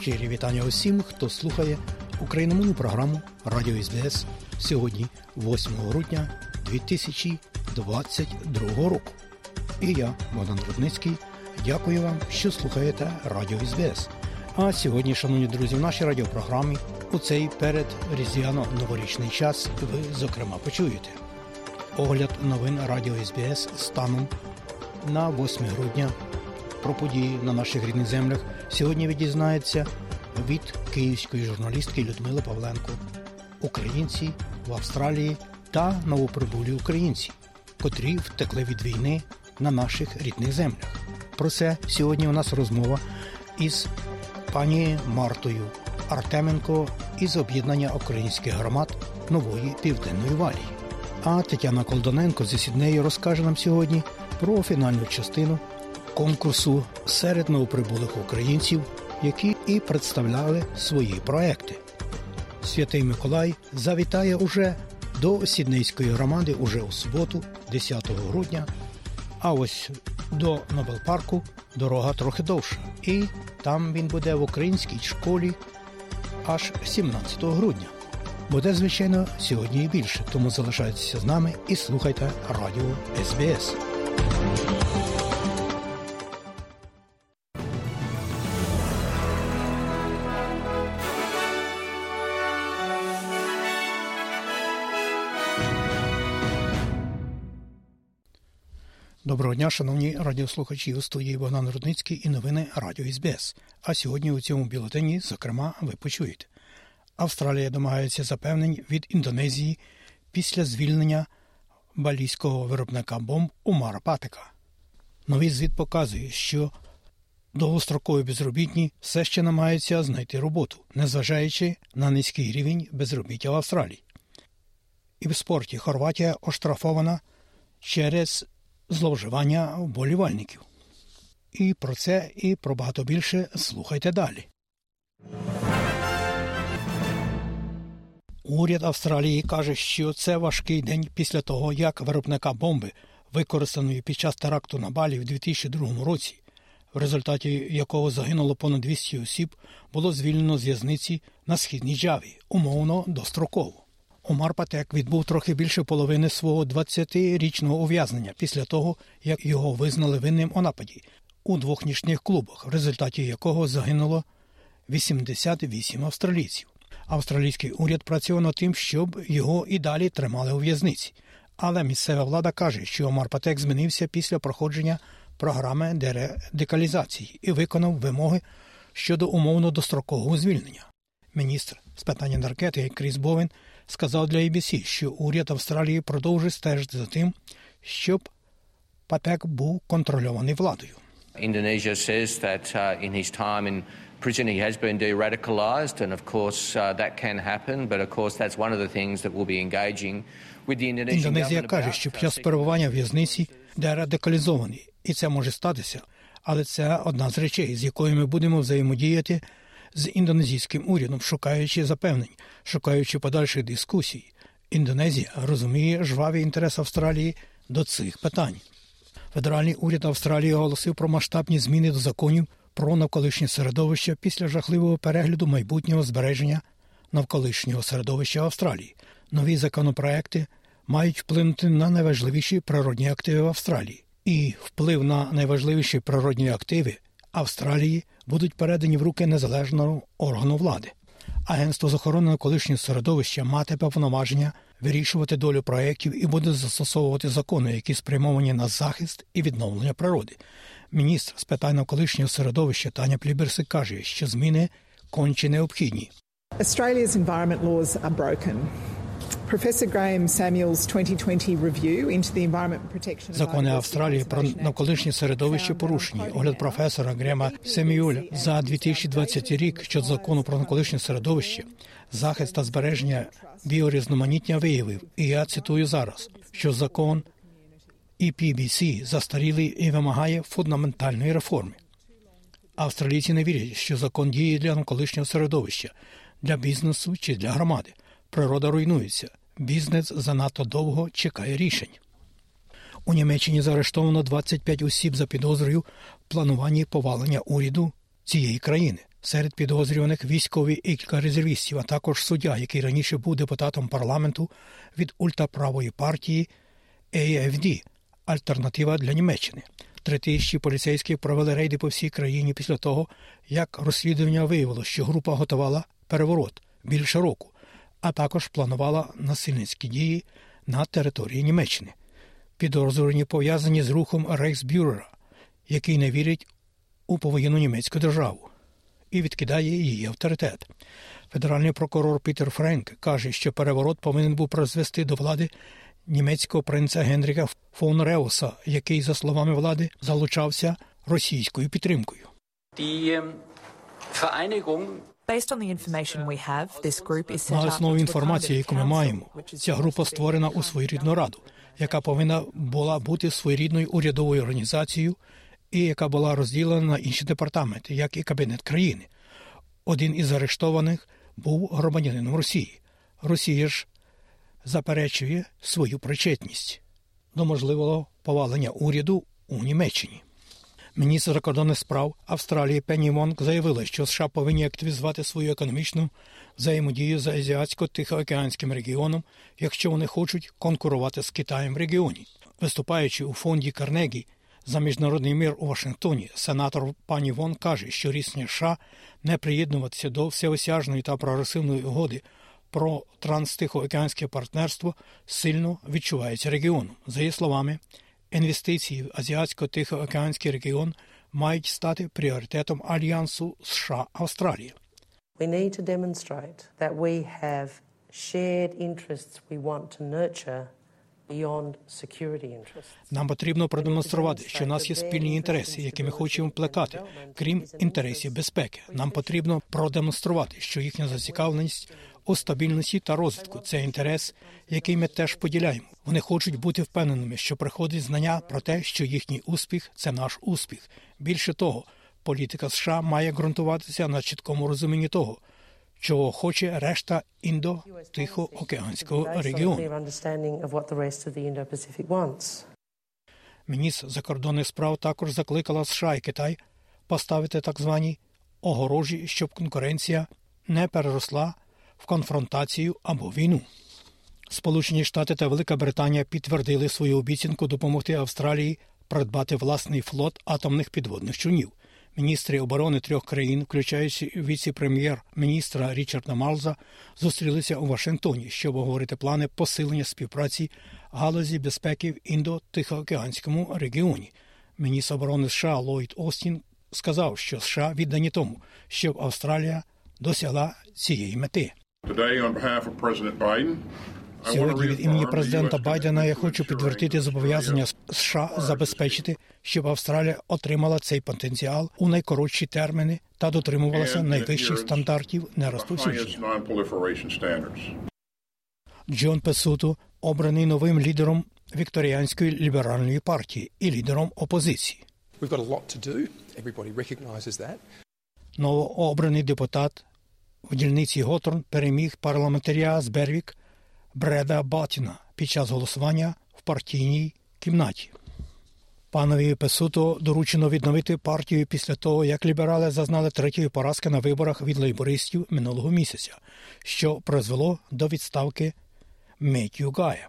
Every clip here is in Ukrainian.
Щирі вітання усім, хто слухає україномовну програму Радіо СБС сьогодні, 8 грудня 2022 року. І я, Богдан Рудницький, дякую вам, що слухаєте Радіо СБС. А сьогодні, шановні друзі, в нашій радіопрограмі у цей перед різдвяно-новорічний час ви, зокрема, почуєте огляд новин Радіо СБС станом на 8 грудня про події на наших рідних землях сьогодні ви дізнаєтеся від київської журналістки Людмили Павленко, українці в Австралії та новоприбулі українці, котрі втекли від війни на наших рідних землях. Про це сьогодні у нас розмова із пані Мартою Артеменко із об'єднання українських громад нової південної валії. А Тетяна Колдоненко зі Сіднеї розкаже нам сьогодні про фінальну частину конкурсу серед новоприбулих українців, які і представляли свої проекти. Святий Миколай завітає уже до Сіднейської громади уже у суботу, 10 грудня. А ось до Нобелпарку дорога трохи довша. І там він буде в українській школі аж 17 грудня. Буде, звичайно, сьогодні і більше, тому залишайтеся з нами і слухайте радіо СБС. Доброго дня, шановні радіослухачі у студії Богдан Рудницький і новини Радіо СБС. А сьогодні у цьому бюлетені, зокрема, ви почуєте. Австралія домагається запевнень від Індонезії після звільнення балійського виробника бомб Умара Патика. Новий звіт показує, що довгострокові безробітні все ще намагаються знайти роботу, незважаючи на низький рівень безробіття в Австралії. І в спорті Хорватія оштрафована через зловживання вболівальників. І про це і про багато більше слухайте далі. Уряд Австралії каже, що це важкий день після того, як виробника бомби, використаної під час теракту на Балі в 2002 році, в результаті якого загинуло понад 200 осіб, було звільнено з в'язниці на східній Джаві, умовно достроково. Омар Патек відбув трохи більше половини свого 20-річного ув'язнення після того, як його визнали винним у нападі у двох нічних клубах, в результаті якого загинуло 88 австралійців. Австралійський уряд працює над тим, щоб його і далі тримали у в'язниці. Але місцева влада каже, що Омар Патек змінився після проходження програми дерадикалізації і виконав вимоги щодо умовно дострокового звільнення. Міністр з питань енергетики Кріс Бовен сказав для ABC, що уряд Австралії продовжує стежити за тим, щоб Патек був контрольований владою. Indonesia says that uh, in his time in prison he has been de-radicalised, and of course uh, that can happen, but of course that's one of the things that we'll be engaging with the Indonesian Індонезія каже, що під час перебування в в'язниці дерадикалізований, і це може статися, але це одна з речей, з якою ми будемо взаємодіяти з індонезійським урядом, шукаючи запевнень, шукаючи подальших дискусій. Індонезія розуміє жвавий інтерес Австралії до цих питань. Федеральний уряд Австралії оголосив про масштабні зміни до законів про навколишнє середовище після жахливого перегляду майбутнього збереження навколишнього середовища Австралії. Нові законопроекти мають вплинути на найважливіші природні активи в Австралії, і вплив на найважливіші природні активи Австралії будуть передані в руки незалежного органу влади. Агентство з охорони навколишнього середовища матиме повноваження вирішувати долю проєктів і буде застосовувати закони, які спрямовані на захист і відновлення природи. Міністр з питань навколишнього середовища Таня Пліберси каже, що зміни конче необхідні. Australia's environment laws are broken. Закони Австралії про навколишнє середовище порушені. Огляд професора Грема Семіюля за 2020 рік щодо закону про навколишнє середовище, захист та збереження біорізноманіття виявив, і я цитую зараз, що закон EPBC застарілий і вимагає фундаментальної реформи. Австралійці не вірять, що закон діє для навколишнього середовища, для бізнесу чи для громади. Природа руйнується. Бізнес занадто довго чекає рішень. У Німеччині заарештовано 25 осіб за підозрою в плануванні повалення уряду цієї країни. Серед підозрюваних військові і кілька резервістів, а також суддя, який раніше був депутатом парламенту від ультраправої партії AFD – Альтернатива для Німеччини. Три тисячі поліцейських провели рейди по всій країні після того, як розслідування виявило, що група готувала переворот більше року, а також планувала насильницькі дії на території Німеччини. Підозрювані пов'язані з рухом Рейхсбюрера, який не вірить у повоєнну німецьку державу і відкидає її авторитет. Федеральний прокурор Пітер Френк каже, що переворот повинен був призвести до влади німецького принца Генріка фон Реуса, який, за словами влади, залучався російською підтримкою. На основі інформації, яку ми маємо, ця група створена у своєрідну раду, яка повинна була бути своєрідною урядовою організацією, і яка була розділена на інші департаменти, як і кабінет країни. Один із арештованих був громадянином Росії. Росія ж заперечує свою причетність до можливого повалення уряду у Німеччині. Міністр закордонних справ Австралії Пенні Монк заявила, що США повинні активізувати свою економічну взаємодію з азіатсько-тихоокеанським регіоном, якщо вони хочуть конкурувати з Китаєм в регіоні. Виступаючи у фонді Карнегі за міжнародний мир у Вашингтоні, сенатор пані Вон каже, що рішення США не приєднуватися до всеосяжної та прогресивної угоди про транстихоокеанське партнерство сильно відчувається регіоном. За її словами, інвестиції в азіатсько-тихоокеанський регіон мають стати пріоритетом альянсу США Австралія. We need to demonstrate that we have shared interests we want to nurture. Нам потрібно продемонструвати, що у нас є спільні інтереси, які ми хочемо плекати, крім інтересів безпеки. Нам потрібно продемонструвати, що їхня зацікавленість у стабільності та розвитку це інтерес, який ми теж поділяємо. Вони хочуть бути впевненими, що приходить знання про те, що їхній успіх це наш успіх. Більше того, політика США має ґрунтуватися на чіткому розумінні того, чого хоче решта індо-тихоокеанського регіону. Міністр закордонних справ також закликала США і Китай поставити так звані огорожі, щоб конкуренція не переросла в конфронтацію або війну. Сполучені Штати та Велика Британія підтвердили свою обіцянку допомогти Австралії придбати власний флот атомних підводних човнів. Міністри оборони трьох країн, включаючи віце-прем'єр-міністра Річарда Малза, зустрілися у Вашингтоні, щоб обговорити плани посилення співпраці галузі безпеки в індо-тихоокеанському регіоні. Міністр оборони США Ллойд Остін сказав, що США віддані тому, щоб Австралія досягла цієї мети. Сьогодні від імені президента Байдена я хочу підтвердити зобов'язання США забезпечити, щоб Австралія отримала цей потенціал у найкоротші терміни та дотримувалася найвищих стандартів нерозповсюдження. Джон Песуто обраний новим лідером Вікторіанської ліберальної партії і лідером опозиції. Новообраний депутат в дільниці Готорн переміг парламентаря з Бервік Бреда Батіна під час голосування в партійній кімнаті. Панові Песуто доручено відновити партію після того, як ліберали зазнали третьої поразки на виборах від лейбористів минулого місяця, що призвело до відставки Меттю Гая.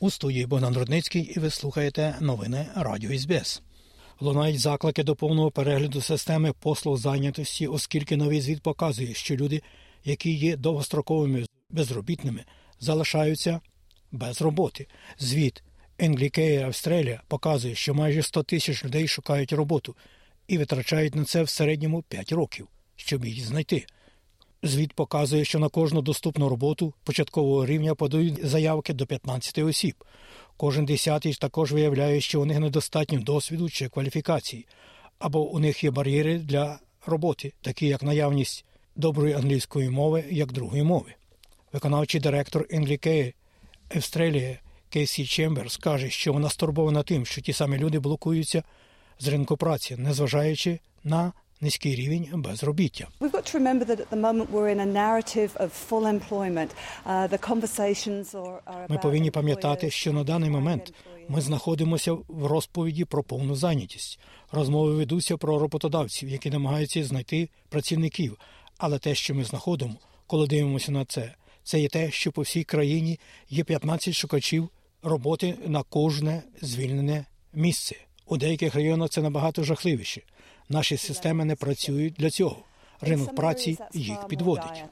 У студії Богдан Рудницький і ви слухаєте новини Радіо СБС. Лунають заклики до повного перегляду системи послуг зайнятості, оскільки новий звіт показує, що люди, які є довгостроковими безробітними, залишаються без роботи. Звіт Енглікея Австралія показує, що майже 100 тисяч людей шукають роботу і витрачають на це в середньому 5 років, щоб її знайти. Звіт показує, що на кожну доступну роботу початкового рівня подають заявки до 15 осіб. Кожен десятий також виявляє, що у них недостатньо досвіду чи кваліфікації, або у них є бар'єри для роботи, такі як наявність доброї англійської мови як другої мови. Виконавчий директор Інглікеї Австралії Кейсі Чемберс каже, що вона стурбована тим, що ті самі люди блокуються з ринку праці, незважаючи на низький рівень безробіття. Uh, Ми повинні пам'ятати, що на даний момент ми знаходимося в розповіді про повну зайнятість. Розмови ведуться про роботодавців, які намагаються знайти працівників. Але те, що ми знаходимо, коли дивимося на це, це є те, що по всій країні є 15 шукачів роботи на кожне звільнене місце. У деяких районах це набагато жахливіше. Наші системи не працюють для цього. Ринок праці їх підводить.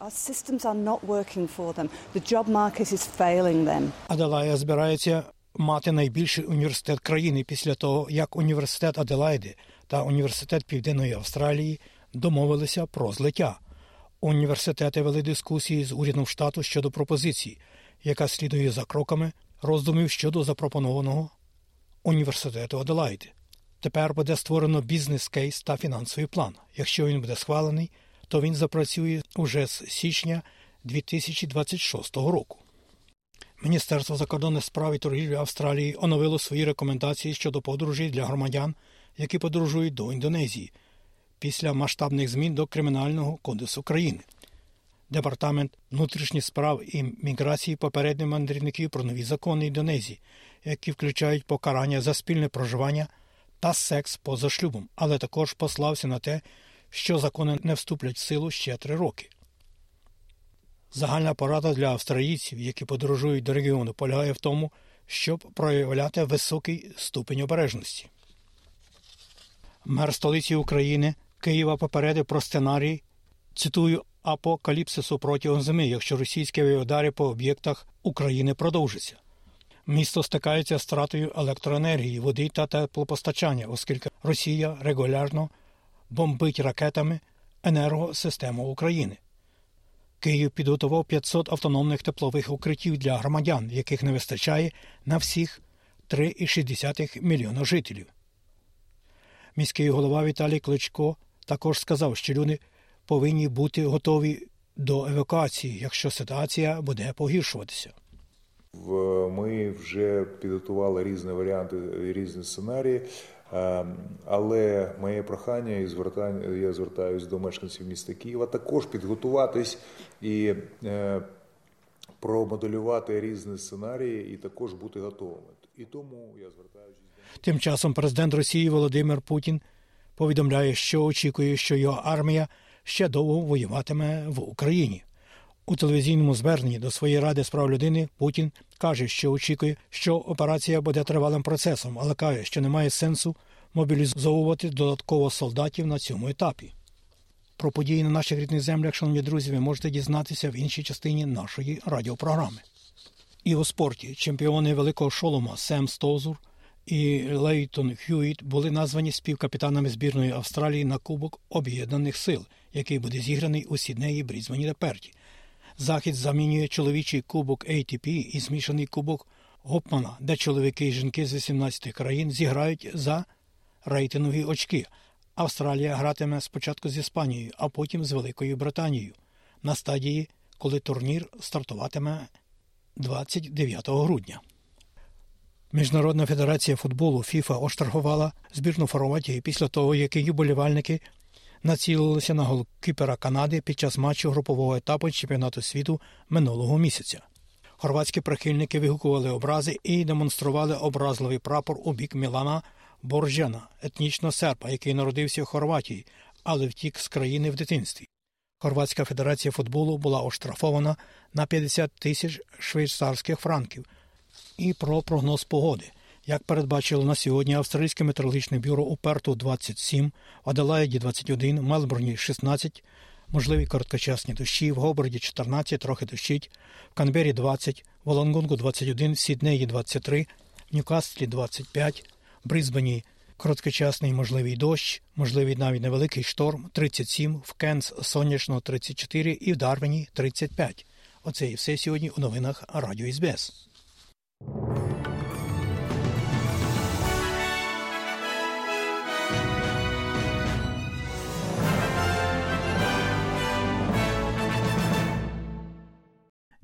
Аделая збирається мати найбільший університет країни після того, як університет Аделаїди та університет Південної Австралії домовилися про злиття. Університети вели дискусії з урядом штату щодо пропозиції, яка слідує за кроками роздумів щодо запропонованого університету Аделаїди. Тепер буде створено бізнес-кейс та фінансовий план. Якщо він буде схвалений, то він запрацює уже з січня 2026 року. Міністерство закордонних справ і торгівлі Австралії оновило свої рекомендації щодо подорожей для громадян, які подорожують до Індонезії після масштабних змін до Кримінального кодексу країни. Департамент внутрішніх справ і міграції попередньо мандрівників про нові закони Індонезії, які включають покарання за спільне проживання та секс поза шлюбом, але також послався на те, що закони не вступлять в силу ще три роки. Загальна порада для австралійців, які подорожують до регіону, полягає в тому, щоб проявляти високий ступень обережності. Мер столиці України Києва попередив про сценарій, цитую, апокаліпсису протягом зими, якщо російські удари по об'єктах України продовжаться. Місто стикається з втратою електроенергії, води та теплопостачання, оскільки Росія регулярно бомбить ракетами енергосистему України. Київ підготував 500 автономних теплових укриттів для громадян, яких не вистачає на всіх 3,6 мільйона жителів. Міський голова Віталій Кличко також сказав, що люди повинні бути готові до евакуації, якщо ситуація буде погіршуватися. Ми вже підготували різні варіанти, різні сценарії. Е, Але моє прохання і звертання, я звертаюся до мешканців міста Києва, також підготуватись і е, промоделювати різні сценарії, і також бути готовими. І тому я звертаюся. Тим часом президент Росії Володимир Путін повідомляє, що очікує, що його армія ще довго воюватиме в Україні. У телевізійному зверненні до своєї ради з прав людини Путін каже, що очікує, що операція буде тривалим процесом, але каже, що немає сенсу мобілізовувати додатково солдатів на цьому етапі. Про події на наших рідних землях, шановні друзі, ви можете дізнатися в іншій частині нашої радіопрограми. І у спорті чемпіони великого шолома Сем Стозур і Лейтон Хьюіт були названі співкапітанами збірної Австралії на Кубок Об'єднаних Сил, який буде зіграний у Сіднеї, Брізбені та Перті. Захід замінює чоловічий кубок ATP і змішаний кубок Гопмана, де чоловіки і жінки з 18 країн зіграють за рейтингові очки. Австралія гратиме спочатку з Іспанією, а потім з Великою Британією на стадії, коли турнір стартуватиме 29 грудня. Міжнародна федерація футболу ФІФА оштрафувала збірну Хорватії після того, як її болівальники націлилися на голкіпера Канади під час матчу групового етапу чемпіонату світу минулого місяця. Хорватські прихильники вигукували образи і демонстрували образливий прапор у бік Мілана Боржана, етнічного серпа, який народився в Хорватії, але втік з країни в дитинстві. Хорватська федерація футболу була оштрафована на 50 тисяч швейцарських франків. І про прогноз погоди. Як передбачило на сьогодні Австралійське метеорологічне бюро у Перту 27, в Аделаїді 21, в Мелбурні 16, можливі короткочасні дощі, в Гоборді 14, трохи дощить, в Канбері 20, в Олонгонгу 21, в Сіднеї 23, в Ньюкаслі 25, в Брисбені короткочасний можливий дощ, можливий навіть невеликий шторм 37, в Кенс сонячно 34 і в Дарвіні 35. Оце і все сьогодні у новинах Радіо СБС.